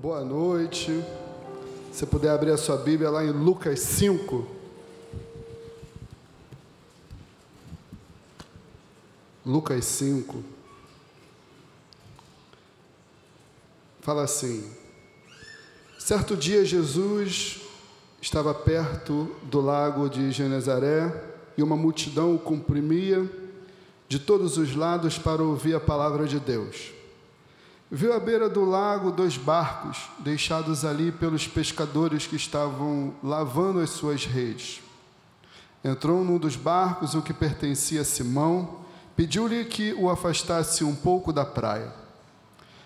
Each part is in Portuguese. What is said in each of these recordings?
Boa noite. Se puder abrir a sua Bíblia lá em Lucas 5. Lucas 5. Fala assim: Certo dia Jesus estava perto do lago de Genezaré e uma multidão o comprimia de todos os lados para ouvir a palavra de Deus. Viu à beira do lago dois barcos, deixados ali pelos pescadores que estavam lavando as suas redes. Entrou num dos barcos, o que pertencia a Simão, pediu-lhe que o afastasse um pouco da praia.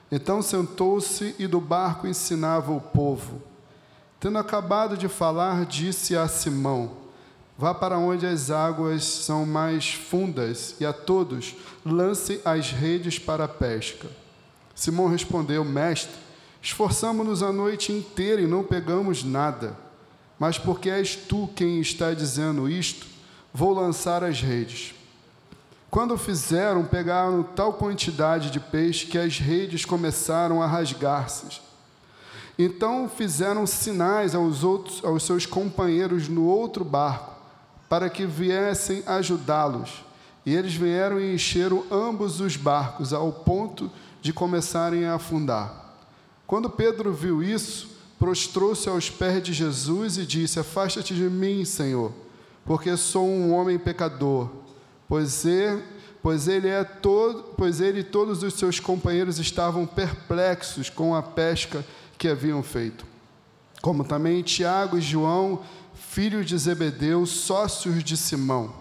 Então sentou-se e do barco ensinava o povo. Tendo acabado de falar, disse a Simão: Vá para onde as águas são mais fundas e a todos lance as redes para a pesca. Simão respondeu: Mestre, esforçamo-nos a noite inteira e não pegamos nada. Mas porque és tu quem está dizendo isto, vou lançar as redes. Quando fizeram, pegaram tal quantidade de peixe que as redes começaram a rasgar-se. Então fizeram sinais aos outros, aos seus companheiros no outro barco, para que viessem ajudá-los. E eles vieram e encheram ambos os barcos, ao ponto de começarem a afundar. Quando Pedro viu isso, prostrou-se aos pés de Jesus e disse: Afasta-te de mim, Senhor, porque sou um homem pecador. Pois ele, pois ele é todo, pois ele e todos os seus companheiros estavam perplexos com a pesca que haviam feito. Como também Tiago e João, filhos de Zebedeu, sócios de Simão.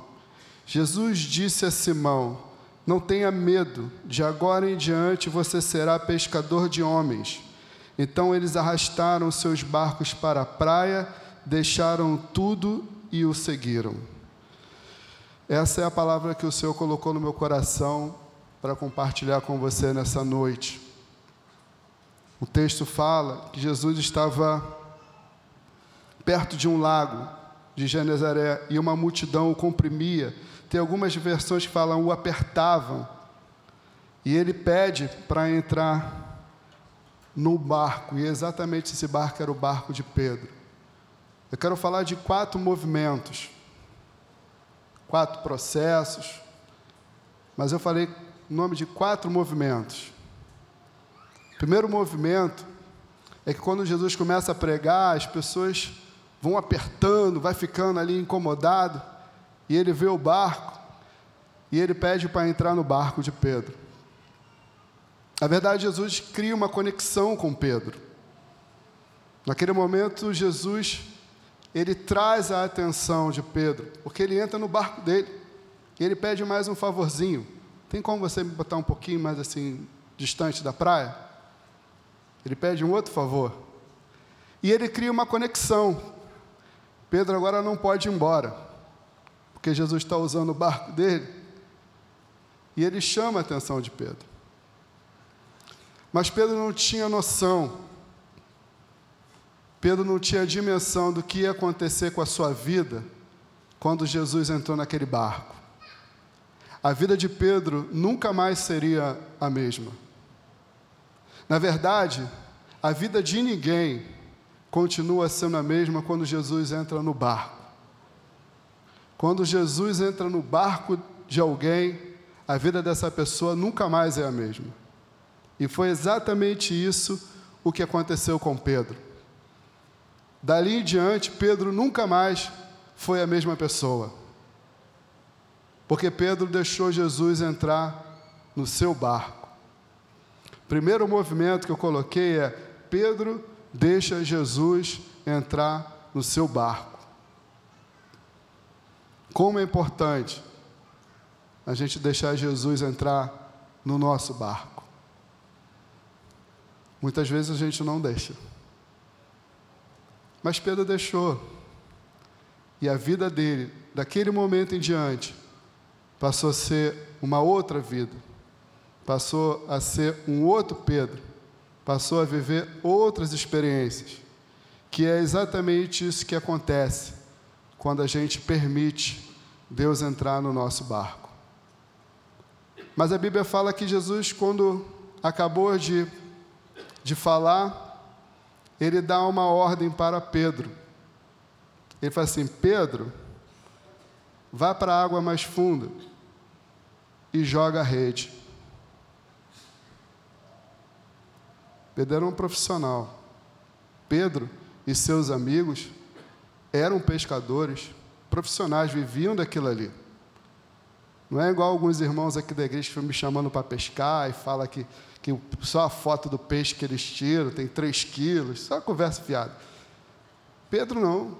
Jesus disse a Simão: não tenha medo, de agora em diante você será pescador de homens. Então eles arrastaram seus barcos para a praia, deixaram tudo e o seguiram. Essa é a palavra que o Senhor colocou no meu coração para compartilhar com você nessa noite. O texto fala que Jesus estava perto de um lago de Genezaré e uma multidão o comprimia tem algumas versões que falam o apertavam. E ele pede para entrar no barco, e exatamente esse barco era o barco de Pedro. Eu quero falar de quatro movimentos, quatro processos, mas eu falei o nome de quatro movimentos. O primeiro movimento é que quando Jesus começa a pregar, as pessoas vão apertando, vai ficando ali incomodado e ele vê o barco e ele pede para entrar no barco de Pedro. Na verdade, Jesus cria uma conexão com Pedro. Naquele momento, Jesus ele traz a atenção de Pedro, porque ele entra no barco dele e ele pede mais um favorzinho. Tem como você me botar um pouquinho mais assim distante da praia? Ele pede um outro favor. E ele cria uma conexão. Pedro agora não pode ir embora porque Jesus está usando o barco dele, e ele chama a atenção de Pedro. Mas Pedro não tinha noção, Pedro não tinha dimensão do que ia acontecer com a sua vida quando Jesus entrou naquele barco. A vida de Pedro nunca mais seria a mesma. Na verdade, a vida de ninguém continua sendo a mesma quando Jesus entra no barco. Quando Jesus entra no barco de alguém, a vida dessa pessoa nunca mais é a mesma. E foi exatamente isso o que aconteceu com Pedro. Dali em diante, Pedro nunca mais foi a mesma pessoa. Porque Pedro deixou Jesus entrar no seu barco. Primeiro movimento que eu coloquei é: Pedro deixa Jesus entrar no seu barco. Como é importante a gente deixar Jesus entrar no nosso barco. Muitas vezes a gente não deixa. Mas Pedro deixou. E a vida dele, daquele momento em diante, passou a ser uma outra vida. Passou a ser um outro Pedro. Passou a viver outras experiências. Que é exatamente isso que acontece quando a gente permite Deus entrar no nosso barco. Mas a Bíblia fala que Jesus, quando acabou de, de falar, ele dá uma ordem para Pedro. Ele fala assim: Pedro, vá para a água mais funda e joga a rede. Pedro era um profissional. Pedro e seus amigos eram pescadores profissionais, viviam daquilo ali. Não é igual alguns irmãos aqui da igreja que estão me chamando para pescar e fala que, que só a foto do peixe que eles tiram tem 3 quilos, só conversa fiada. Pedro não.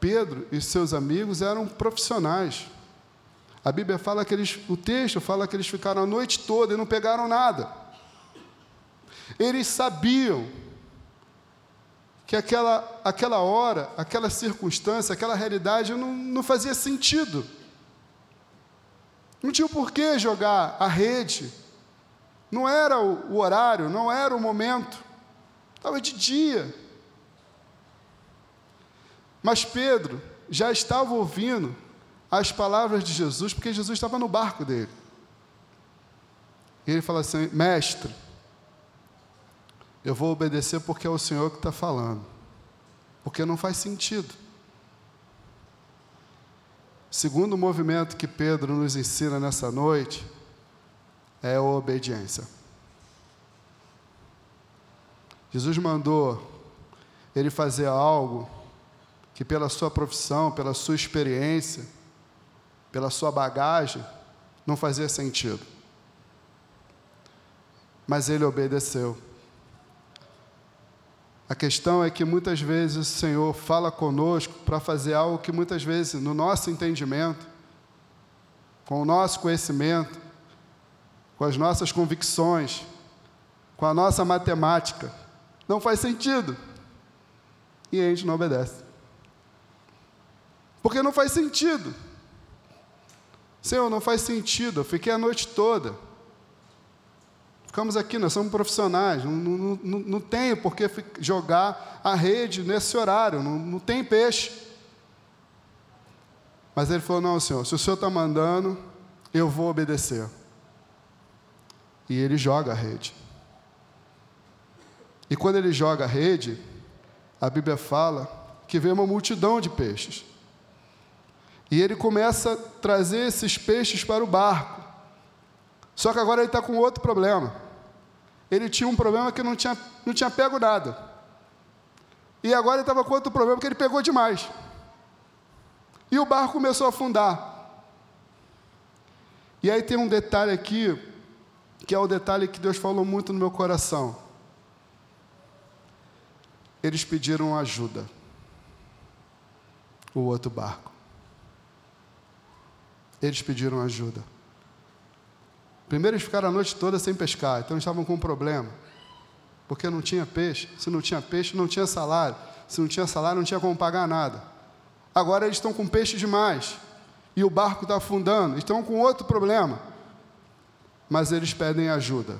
Pedro e seus amigos eram profissionais. A Bíblia fala que eles, o texto fala que eles ficaram a noite toda e não pegaram nada. Eles sabiam que aquela, aquela hora, aquela circunstância, aquela realidade não, não fazia sentido. Não tinha por que jogar a rede. Não era o, o horário, não era o momento. Estava de dia. Mas Pedro já estava ouvindo as palavras de Jesus, porque Jesus estava no barco dele. E ele fala assim: Mestre, eu vou obedecer porque é o Senhor que está falando. Porque não faz sentido. Segundo movimento que Pedro nos ensina nessa noite é a obediência. Jesus mandou ele fazer algo que, pela sua profissão, pela sua experiência, pela sua bagagem, não fazia sentido. Mas ele obedeceu. A questão é que muitas vezes o Senhor fala conosco para fazer algo que muitas vezes, no nosso entendimento, com o nosso conhecimento, com as nossas convicções, com a nossa matemática, não faz sentido. E a gente não obedece. Porque não faz sentido. Senhor, não faz sentido. Eu fiquei a noite toda. Ficamos aqui, nós somos profissionais, não, não, não, não tem por que jogar a rede nesse horário, não, não tem peixe. Mas ele falou: Não, senhor, se o senhor está mandando, eu vou obedecer. E ele joga a rede. E quando ele joga a rede, a Bíblia fala que vê uma multidão de peixes. E ele começa a trazer esses peixes para o barco. Só que agora ele está com outro problema ele tinha um problema que não tinha, não tinha pego nada. E agora ele estava com outro problema que ele pegou demais. E o barco começou a afundar. E aí tem um detalhe aqui, que é o detalhe que Deus falou muito no meu coração. Eles pediram ajuda. O outro barco. Eles pediram ajuda. Primeiro eles ficaram a noite toda sem pescar, então eles estavam com um problema. Porque não tinha peixe. Se não tinha peixe, não tinha salário. Se não tinha salário, não tinha como pagar nada. Agora eles estão com peixe demais. E o barco está afundando. Estão com outro problema. Mas eles pedem ajuda.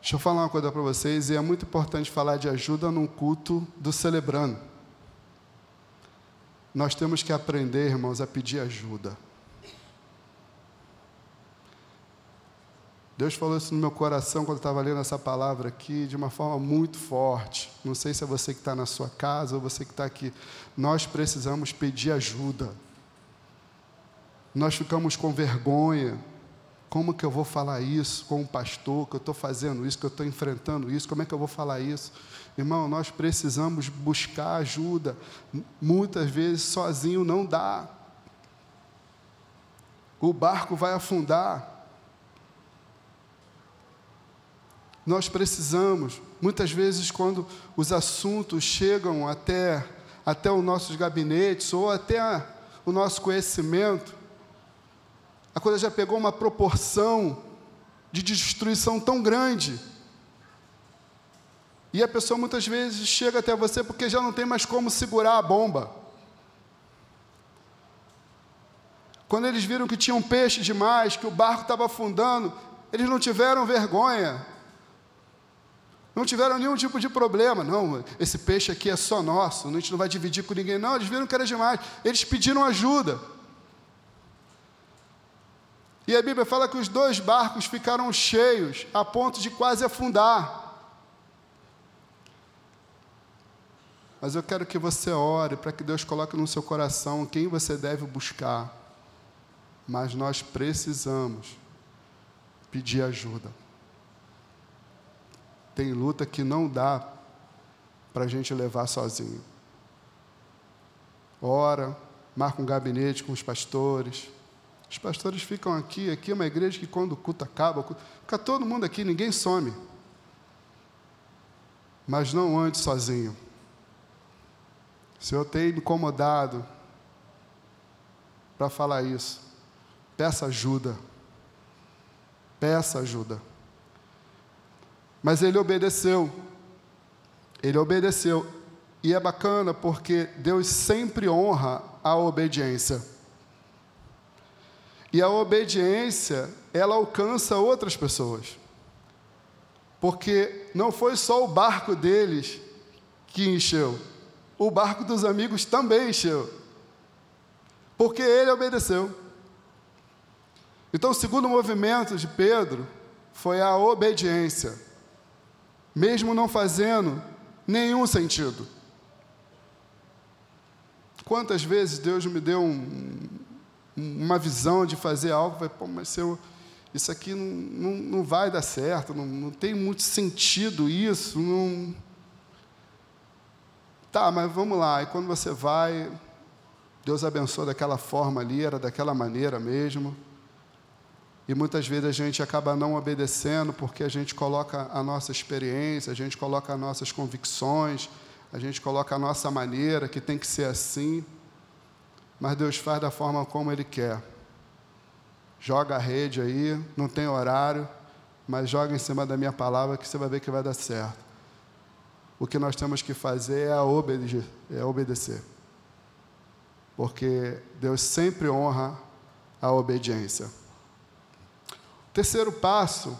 Deixa eu falar uma coisa para vocês, e é muito importante falar de ajuda num culto do celebrando. Nós temos que aprender, irmãos, a pedir ajuda. Deus falou isso no meu coração quando estava lendo essa palavra aqui, de uma forma muito forte. Não sei se é você que está na sua casa ou você que está aqui. Nós precisamos pedir ajuda. Nós ficamos com vergonha. Como que eu vou falar isso com o pastor, que eu estou fazendo isso, que eu estou enfrentando isso, como é que eu vou falar isso? Irmão, nós precisamos buscar ajuda. Muitas vezes sozinho não dá. O barco vai afundar. Nós precisamos, muitas vezes, quando os assuntos chegam até, até os nossos gabinetes ou até a, o nosso conhecimento, a coisa já pegou uma proporção de destruição tão grande. E a pessoa muitas vezes chega até você porque já não tem mais como segurar a bomba. Quando eles viram que tinham peixe demais, que o barco estava afundando, eles não tiveram vergonha não tiveram nenhum tipo de problema. Não, esse peixe aqui é só nosso, a gente não vai dividir com ninguém. Não, eles viram que era demais. Eles pediram ajuda. E a Bíblia fala que os dois barcos ficaram cheios, a ponto de quase afundar. Mas eu quero que você ore para que Deus coloque no seu coração quem você deve buscar. Mas nós precisamos pedir ajuda. Tem luta que não dá para a gente levar sozinho. Ora, marca um gabinete com os pastores. Os pastores ficam aqui, aqui é uma igreja que quando o culto acaba, fica todo mundo aqui, ninguém some. Mas não ande sozinho. Se eu tenho incomodado para falar isso, peça ajuda. Peça ajuda. Mas ele obedeceu. Ele obedeceu. E é bacana porque Deus sempre honra a obediência. E a obediência, ela alcança outras pessoas. Porque não foi só o barco deles que encheu, o barco dos amigos também encheu. Porque ele obedeceu. Então, o segundo movimento de Pedro foi a obediência, mesmo não fazendo nenhum sentido. Quantas vezes Deus me deu um, uma visão de fazer algo, vai, pô, mas eu, isso aqui não, não, não vai dar certo, não, não tem muito sentido isso, não. Tá, mas vamos lá. E quando você vai, Deus abençoa daquela forma ali, era daquela maneira mesmo. E muitas vezes a gente acaba não obedecendo porque a gente coloca a nossa experiência, a gente coloca as nossas convicções, a gente coloca a nossa maneira, que tem que ser assim. Mas Deus faz da forma como Ele quer. Joga a rede aí, não tem horário, mas joga em cima da minha palavra que você vai ver que vai dar certo. O que nós temos que fazer é obedecer. É obedecer. Porque Deus sempre honra a obediência. Terceiro passo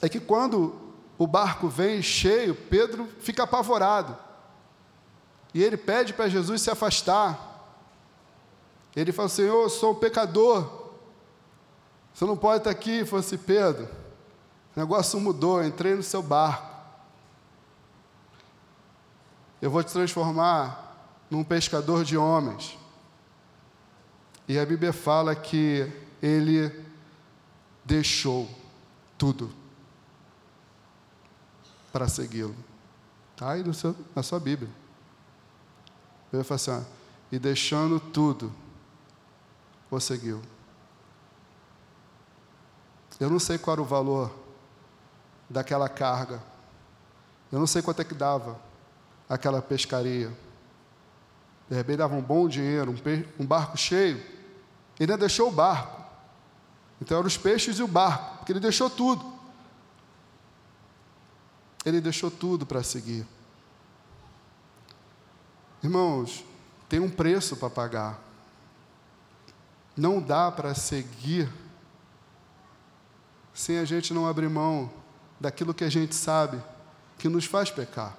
é que quando o barco vem cheio, Pedro fica apavorado. E ele pede para Jesus se afastar. Ele fala: Senhor, eu sou um pecador. Você não pode estar aqui. Ele falou assim: Pedro, o negócio mudou. entrei no seu barco. Eu vou te transformar num pescador de homens. E a Bíblia fala que ele deixou tudo para segui-lo. Está aí seu, na sua Bíblia. Ele fala assim: ó, e deixando tudo, o seguiu. Eu não sei qual era o valor daquela carga. Eu não sei quanto é que dava aquela pescaria. De repente dava um bom dinheiro, um, um barco cheio. Ele ainda deixou o barco. Então eram os peixes e o barco, porque ele deixou tudo. Ele deixou tudo para seguir. Irmãos, tem um preço para pagar. Não dá para seguir sem a gente não abrir mão daquilo que a gente sabe que nos faz pecar.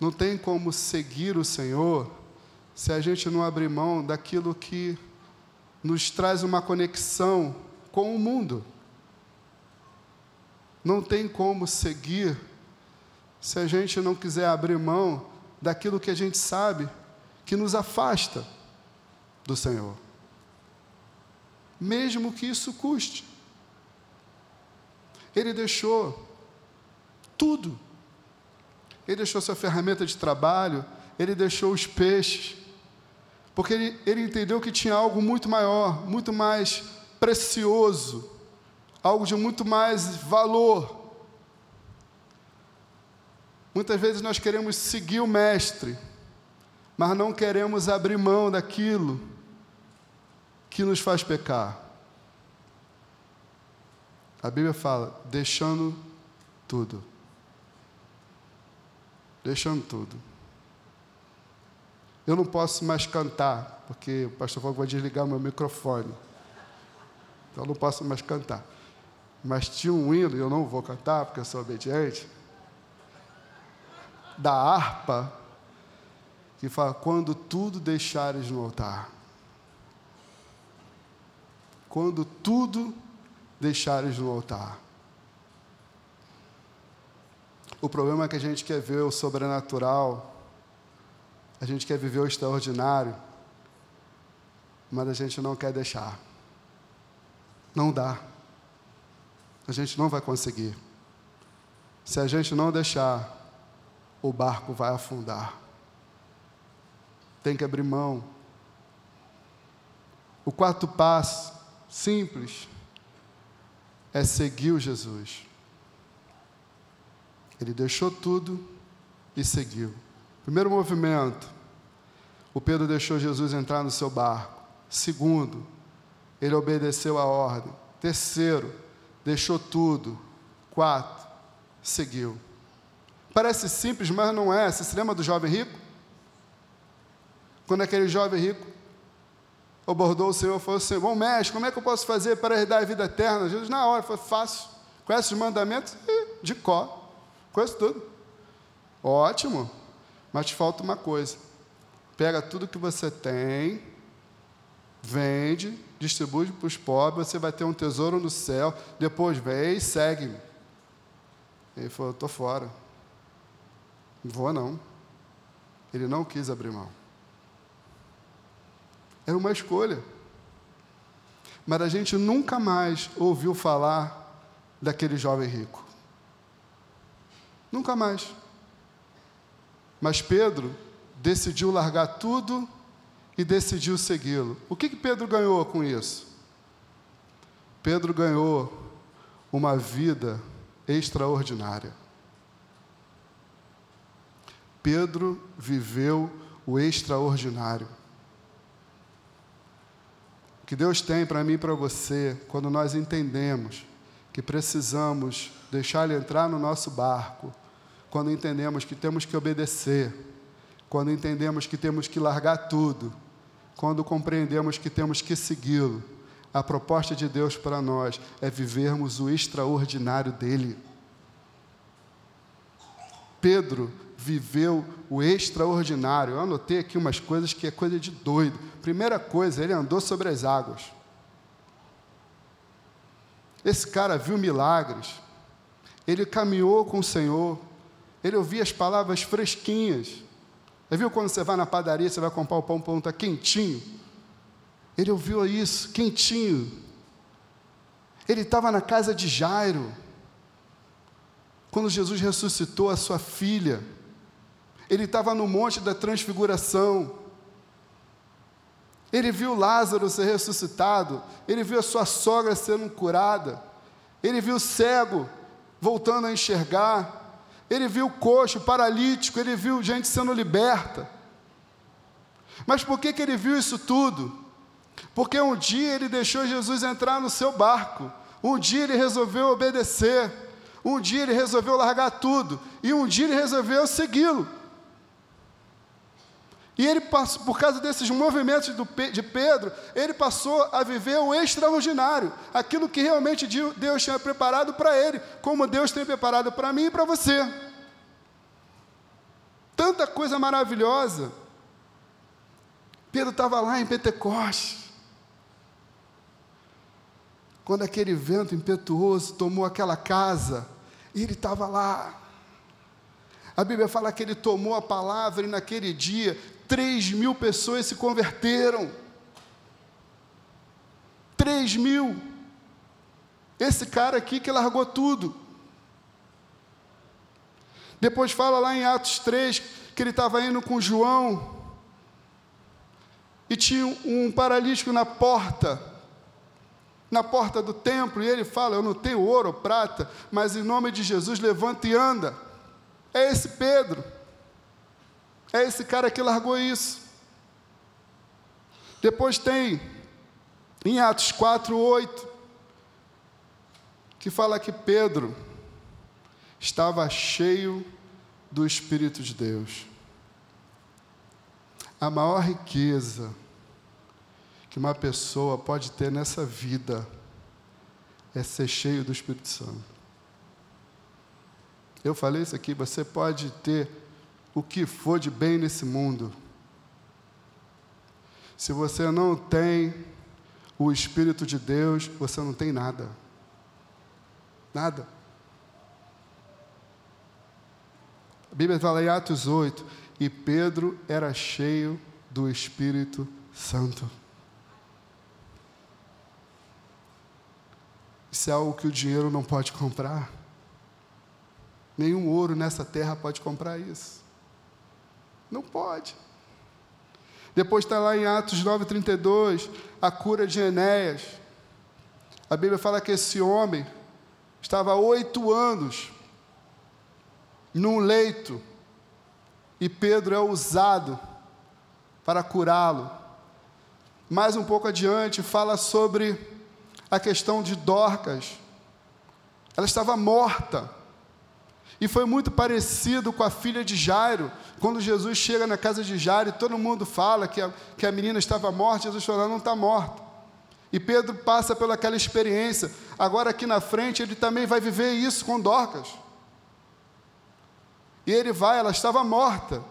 Não tem como seguir o Senhor se a gente não abrir mão daquilo que nos traz uma conexão com o mundo. Não tem como seguir se a gente não quiser abrir mão daquilo que a gente sabe que nos afasta do Senhor. Mesmo que isso custe. Ele deixou tudo. Ele deixou sua ferramenta de trabalho, ele deixou os peixes, porque ele, ele entendeu que tinha algo muito maior, muito mais precioso, algo de muito mais valor. Muitas vezes nós queremos seguir o Mestre, mas não queremos abrir mão daquilo que nos faz pecar. A Bíblia fala, deixando tudo. Deixando tudo. Eu não posso mais cantar, porque o pastor que vai desligar meu microfone. Então eu não posso mais cantar. Mas tinha um hino, e eu não vou cantar, porque eu sou obediente, da harpa, que fala: quando tudo deixares no altar. Quando tudo deixares no altar. O problema é que a gente quer ver o sobrenatural, a gente quer viver o extraordinário, mas a gente não quer deixar. Não dá. A gente não vai conseguir. Se a gente não deixar, o barco vai afundar. Tem que abrir mão. O quarto passo, simples, é seguir o Jesus. Ele deixou tudo e seguiu. Primeiro movimento, o Pedro deixou Jesus entrar no seu barco. Segundo, ele obedeceu a ordem. Terceiro, deixou tudo. Quatro, seguiu. Parece simples, mas não é. Você se lembra do jovem rico? Quando aquele jovem rico abordou o Senhor e falou assim: Bom mestre, como é que eu posso fazer para herdar a vida eterna? Jesus, na hora, foi fácil. Conhece os mandamentos? De có. Conheço tudo. Ótimo. Mas te falta uma coisa. Pega tudo que você tem, vende, distribui para os pobres, você vai ter um tesouro no céu. Depois vem e segue-me. Ele falou: estou fora. Não vou não. Ele não quis abrir mão. Era uma escolha. Mas a gente nunca mais ouviu falar daquele jovem rico. Nunca mais. Mas Pedro decidiu largar tudo e decidiu segui-lo. O que, que Pedro ganhou com isso? Pedro ganhou uma vida extraordinária. Pedro viveu o extraordinário. O que Deus tem para mim e para você, quando nós entendemos que precisamos deixar Ele entrar no nosso barco, quando entendemos que temos que obedecer, quando entendemos que temos que largar tudo, quando compreendemos que temos que segui-lo, a proposta de Deus para nós é vivermos o extraordinário dele. Pedro viveu o extraordinário. Eu anotei aqui umas coisas que é coisa de doido. Primeira coisa, ele andou sobre as águas. Esse cara viu milagres. Ele caminhou com o Senhor. Ele ouvia as palavras fresquinhas. Já viu quando você vai na padaria, você vai comprar o pão, o pão está quentinho? Ele ouviu isso, quentinho. Ele estava na casa de Jairo, quando Jesus ressuscitou a sua filha. Ele estava no monte da transfiguração. Ele viu Lázaro ser ressuscitado. Ele viu a sua sogra sendo curada. Ele viu o cego voltando a enxergar. Ele viu coxo, paralítico, ele viu gente sendo liberta. Mas por que, que ele viu isso tudo? Porque um dia ele deixou Jesus entrar no seu barco, um dia ele resolveu obedecer, um dia ele resolveu largar tudo, e um dia ele resolveu segui-lo. E ele passou, por causa desses movimentos do, de Pedro, ele passou a viver o extraordinário, aquilo que realmente Deus tinha preparado para ele, como Deus tem preparado para mim e para você. Tanta coisa maravilhosa. Pedro estava lá em Pentecostes. Quando aquele vento impetuoso tomou aquela casa, e ele estava lá. A Bíblia fala que ele tomou a palavra e naquele dia 3 mil pessoas se converteram. 3 mil. Esse cara aqui que largou tudo. Depois fala lá em Atos 3 que ele estava indo com João e tinha um paralítico na porta, na porta do templo, e ele fala: Eu não tenho ouro ou prata, mas em nome de Jesus levanta e anda. É esse Pedro. É esse cara que largou isso. Depois tem em Atos 4, 8, que fala que Pedro estava cheio do Espírito de Deus. A maior riqueza que uma pessoa pode ter nessa vida é ser cheio do Espírito Santo. Eu falei isso aqui, você pode ter o que for de bem nesse mundo. Se você não tem o Espírito de Deus, você não tem nada. Nada. A Bíblia fala em Atos 8, e Pedro era cheio do Espírito Santo. Isso é algo que o dinheiro não pode comprar. Nenhum ouro nessa terra pode comprar isso. Não pode. Depois está lá em Atos 9,32, a cura de Enéas. A Bíblia fala que esse homem estava oito anos num leito e Pedro é usado para curá-lo. Mais um pouco adiante, fala sobre a questão de Dorcas. Ela estava morta. E foi muito parecido com a filha de Jairo, quando Jesus chega na casa de Jairo todo mundo fala que a, que a menina estava morta, Jesus fala, não está morta. E Pedro passa pelaquela experiência. Agora aqui na frente ele também vai viver isso com Dorcas. E ele vai, ela estava morta.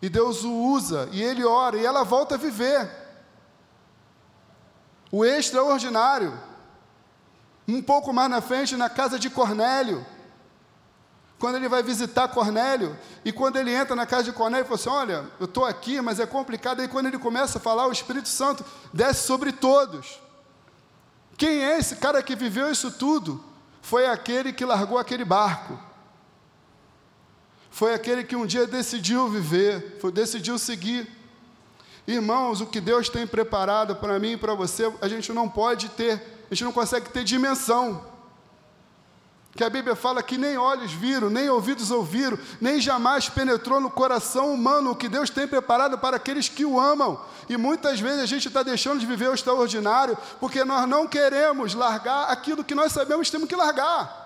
E Deus o usa, e ele ora, e ela volta a viver. O extraordinário. Um pouco mais na frente, na casa de Cornélio quando ele vai visitar Cornélio, e quando ele entra na casa de Cornélio, ele fala assim: Olha, eu estou aqui, mas é complicado. Aí, quando ele começa a falar, o Espírito Santo desce sobre todos. Quem é esse cara que viveu isso tudo? Foi aquele que largou aquele barco. Foi aquele que um dia decidiu viver, foi, decidiu seguir. Irmãos, o que Deus tem preparado para mim e para você, a gente não pode ter, a gente não consegue ter dimensão que a Bíblia fala que nem olhos viram, nem ouvidos ouviram, nem jamais penetrou no coração humano o que Deus tem preparado para aqueles que o amam. E muitas vezes a gente está deixando de viver o extraordinário porque nós não queremos largar aquilo que nós sabemos que temos que largar.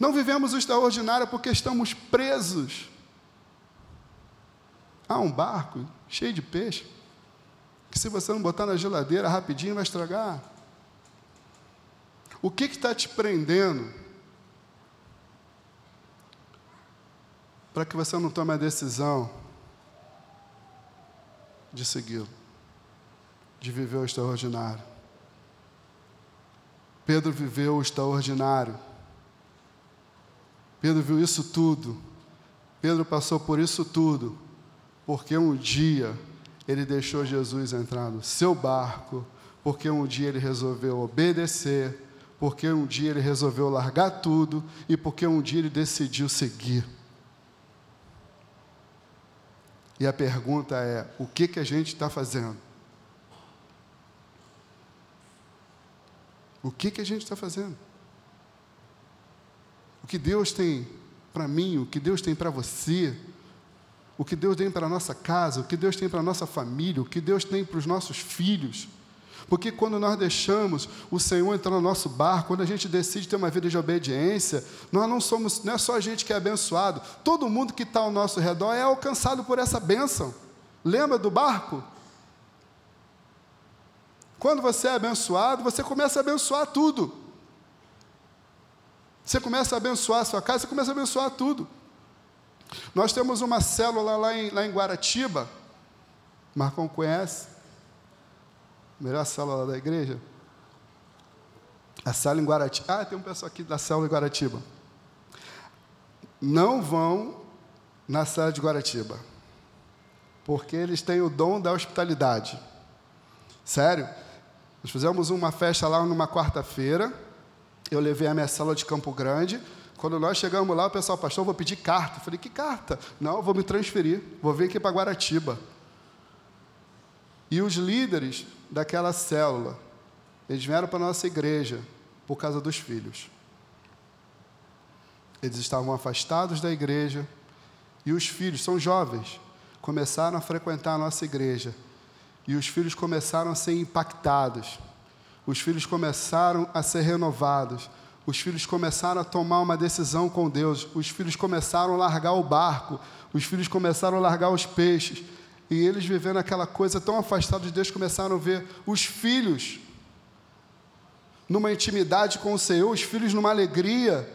Não vivemos o extraordinário porque estamos presos a um barco cheio de peixe que se você não botar na geladeira rapidinho vai estragar. O que está te prendendo para que você não tome a decisão de segui-lo, de viver o extraordinário? Pedro viveu o extraordinário. Pedro viu isso tudo. Pedro passou por isso tudo, porque um dia ele deixou Jesus entrar no seu barco, porque um dia ele resolveu obedecer, porque um dia ele resolveu largar tudo e porque um dia ele decidiu seguir. E a pergunta é: o que, que a gente está fazendo? O que, que a gente está fazendo? O que Deus tem para mim, o que Deus tem para você, o que Deus tem para a nossa casa, o que Deus tem para a nossa família, o que Deus tem para os nossos filhos. Porque quando nós deixamos o Senhor entrar no nosso barco, quando a gente decide ter uma vida de obediência, nós não somos, não é só a gente que é abençoado, todo mundo que está ao nosso redor é alcançado por essa bênção. Lembra do barco? Quando você é abençoado, você começa a abençoar tudo. Você começa a abençoar a sua casa, você começa a abençoar tudo. Nós temos uma célula lá em, lá em Guaratiba, Marcão conhece, melhor célula da igreja. A célula em Guaratiba. Ah, tem um pessoal aqui da célula em Guaratiba. Não vão na célula de Guaratiba, porque eles têm o dom da hospitalidade. Sério? Nós fizemos uma festa lá numa quarta-feira. Eu levei a minha célula de Campo Grande. Quando nós chegamos lá, o pessoal, pastor, vou pedir carta. Eu falei, que carta? Não, vou me transferir, vou vir aqui para Guaratiba. E os líderes daquela célula, eles vieram para a nossa igreja por causa dos filhos. Eles estavam afastados da igreja e os filhos, são jovens, começaram a frequentar a nossa igreja. E os filhos começaram a ser impactados. Os filhos começaram a ser renovados os filhos começaram a tomar uma decisão com Deus, os filhos começaram a largar o barco, os filhos começaram a largar os peixes, e eles vivendo aquela coisa tão afastados de Deus, começaram a ver os filhos numa intimidade com o Senhor, os filhos numa alegria.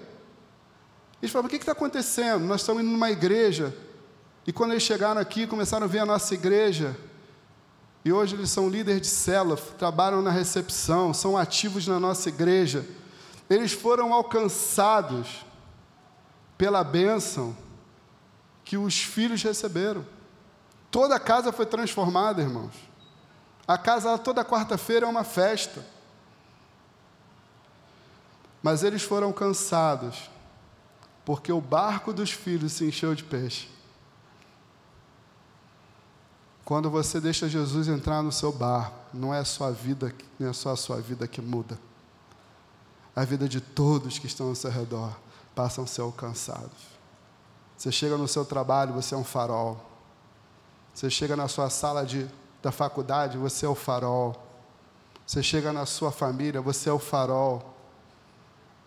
Eles falaram: o que está acontecendo? Nós estamos indo numa igreja. E quando eles chegaram aqui, começaram a ver a nossa igreja, E hoje eles são líderes de célula, trabalham na recepção, são ativos na nossa igreja. Eles foram alcançados pela bênção que os filhos receberam. Toda a casa foi transformada, irmãos. A casa toda quarta-feira é uma festa. Mas eles foram cansados, porque o barco dos filhos se encheu de peixe. Quando você deixa Jesus entrar no seu barco, não é a vida, não é só a sua vida que muda. A vida de todos que estão ao seu redor passam a ser alcançados. Você chega no seu trabalho, você é um farol. Você chega na sua sala de, da faculdade, você é o farol. Você chega na sua família, você é o farol.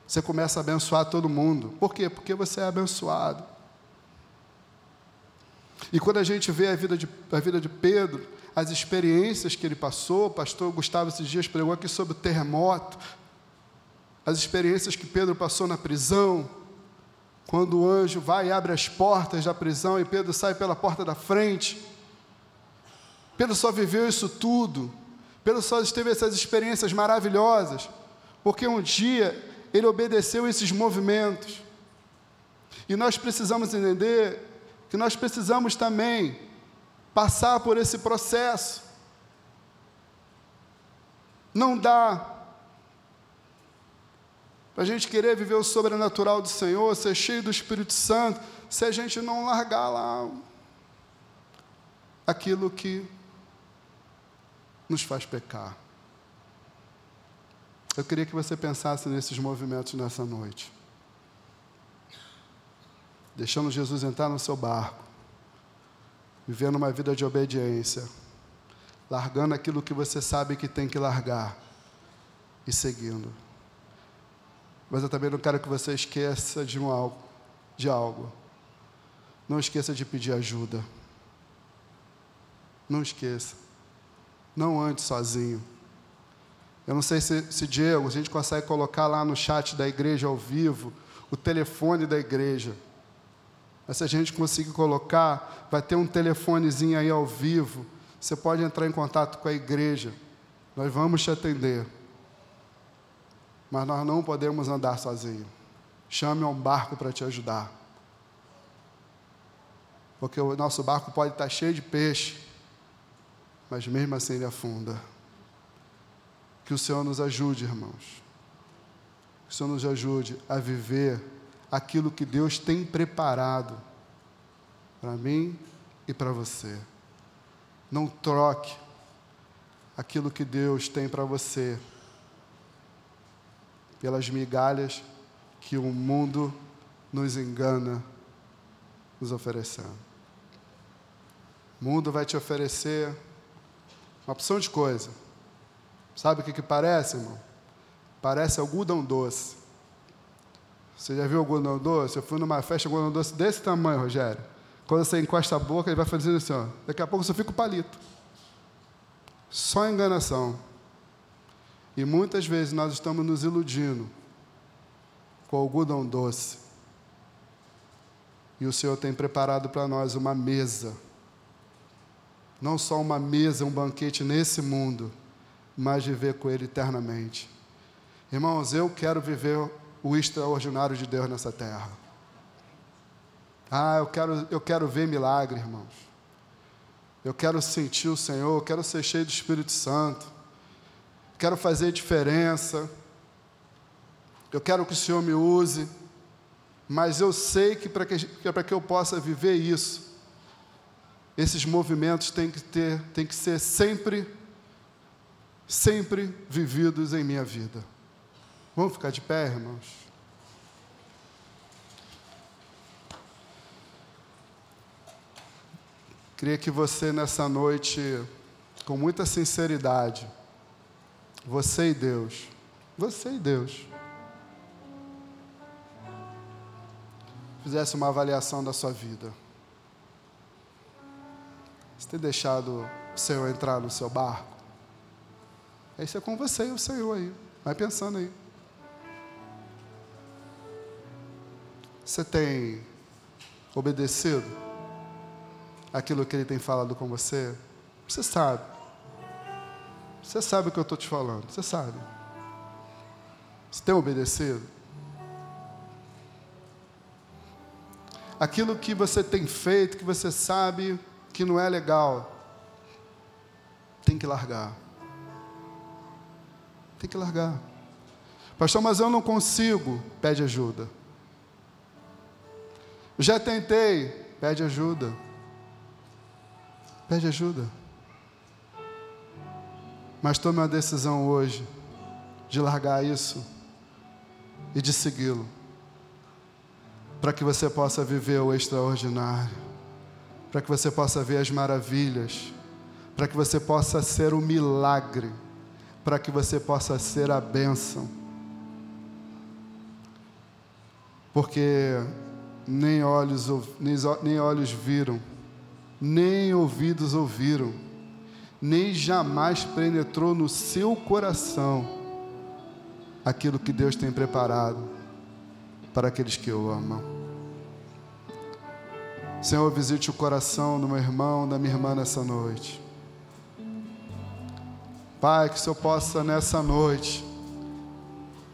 Você começa a abençoar todo mundo. Por quê? Porque você é abençoado. E quando a gente vê a vida de, a vida de Pedro, as experiências que ele passou, o pastor Gustavo esses dias pregou aqui sobre o terremoto, as experiências que Pedro passou na prisão, quando o anjo vai e abre as portas da prisão e Pedro sai pela porta da frente. Pedro só viveu isso tudo, Pedro só teve essas experiências maravilhosas, porque um dia ele obedeceu esses movimentos. E nós precisamos entender que nós precisamos também passar por esse processo. Não dá para a gente querer viver o sobrenatural do Senhor, ser cheio do Espírito Santo, se a gente não largar lá aquilo que nos faz pecar. Eu queria que você pensasse nesses movimentos nessa noite. Deixando Jesus entrar no seu barco, vivendo uma vida de obediência, largando aquilo que você sabe que tem que largar e seguindo. Mas eu também não quero que você esqueça de um algo, de algo. Não esqueça de pedir ajuda. Não esqueça. Não ande sozinho. Eu não sei se, se Diego, a gente consegue colocar lá no chat da igreja ao vivo o telefone da igreja. Mas se a gente conseguir colocar, vai ter um telefonezinho aí ao vivo. Você pode entrar em contato com a igreja. Nós vamos te atender. Mas nós não podemos andar sozinhos. Chame um barco para te ajudar. Porque o nosso barco pode estar cheio de peixe, mas mesmo assim ele afunda. Que o Senhor nos ajude, irmãos. Que o Senhor nos ajude a viver aquilo que Deus tem preparado para mim e para você. Não troque aquilo que Deus tem para você pelas migalhas que o mundo nos engana nos oferecendo. O mundo vai te oferecer uma opção de coisa Sabe o que, que parece, irmão? Parece algodão doce. Você já viu algodão doce? Eu fui numa festa algodão doce desse tamanho, Rogério. Quando você encosta a boca, ele vai fazendo assim, ó. Daqui a pouco você fica o palito. Só enganação. E muitas vezes nós estamos nos iludindo com algodão doce. E o Senhor tem preparado para nós uma mesa. Não só uma mesa, um banquete nesse mundo mas viver com Ele eternamente. Irmãos, eu quero viver o extraordinário de Deus nessa terra. Ah, eu quero, eu quero ver milagre, irmãos. Eu quero sentir o Senhor, eu quero ser cheio do Espírito Santo. Quero fazer diferença. Eu quero que o Senhor me use. Mas eu sei que para que, que, que eu possa viver isso, esses movimentos têm que, ter, têm que ser sempre sempre vividos em minha vida. Vamos ficar de pé, irmãos? Queria que você nessa noite, com muita sinceridade, você e Deus, você e Deus, fizesse uma avaliação da sua vida. Você tem deixado o Senhor entrar no seu barco? Isso é com você e o Senhor aí. Vai pensando aí. Você tem obedecido aquilo que Ele tem falado com você? Você sabe. Você sabe o que eu estou te falando, você sabe. Você tem obedecido? Aquilo que você tem feito, que você sabe que não é legal, tem que largar. Tem que largar. Pastor, mas eu não consigo. Pede ajuda. Já tentei. Pede ajuda. Pede ajuda. Mas tome uma decisão hoje de largar isso e de segui-lo, para que você possa viver o extraordinário, para que você possa ver as maravilhas, para que você possa ser o milagre, para que você possa ser a bênção. Porque nem olhos, nem olhos viram, nem ouvidos ouviram, nem jamais penetrou no seu coração aquilo que Deus tem preparado para aqueles que o amam. Senhor, visite o coração do meu irmão, da minha irmã nessa noite. Pai, que o Senhor possa nessa noite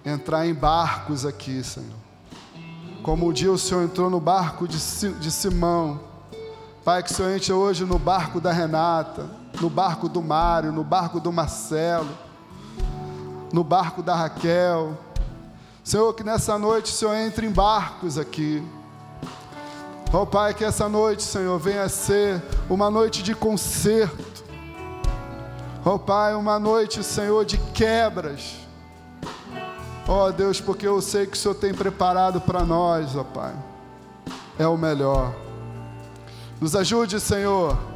entrar em barcos aqui, Senhor. Como um dia o Senhor entrou no barco de, de Simão. Pai, que o Senhor entre hoje no barco da Renata no barco do Mário, no barco do Marcelo, no barco da Raquel. Senhor, que nessa noite o Senhor entre em barcos aqui. Ó oh, Pai, que essa noite, Senhor, venha ser uma noite de conserto. Ó oh, Pai, uma noite, Senhor, de quebras. Ó oh, Deus, porque eu sei que o Senhor tem preparado para nós, ó Pai. É o melhor. Nos ajude, Senhor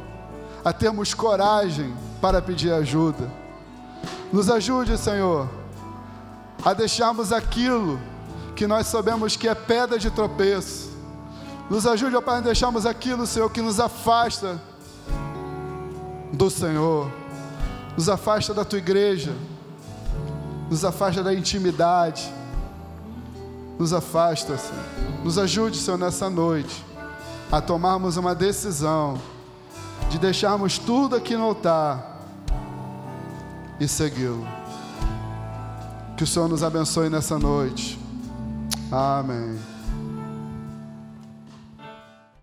a termos coragem para pedir ajuda. Nos ajude, Senhor, a deixarmos aquilo que nós sabemos que é pedra de tropeço. Nos ajude, ó Pai, a deixarmos aquilo, Senhor, que nos afasta do Senhor, nos afasta da tua igreja, nos afasta da intimidade, nos afasta, Senhor. Nos ajude, Senhor, nessa noite a tomarmos uma decisão de deixarmos tudo aqui no altar e segui-lo. Que o Senhor nos abençoe nessa noite. Amém.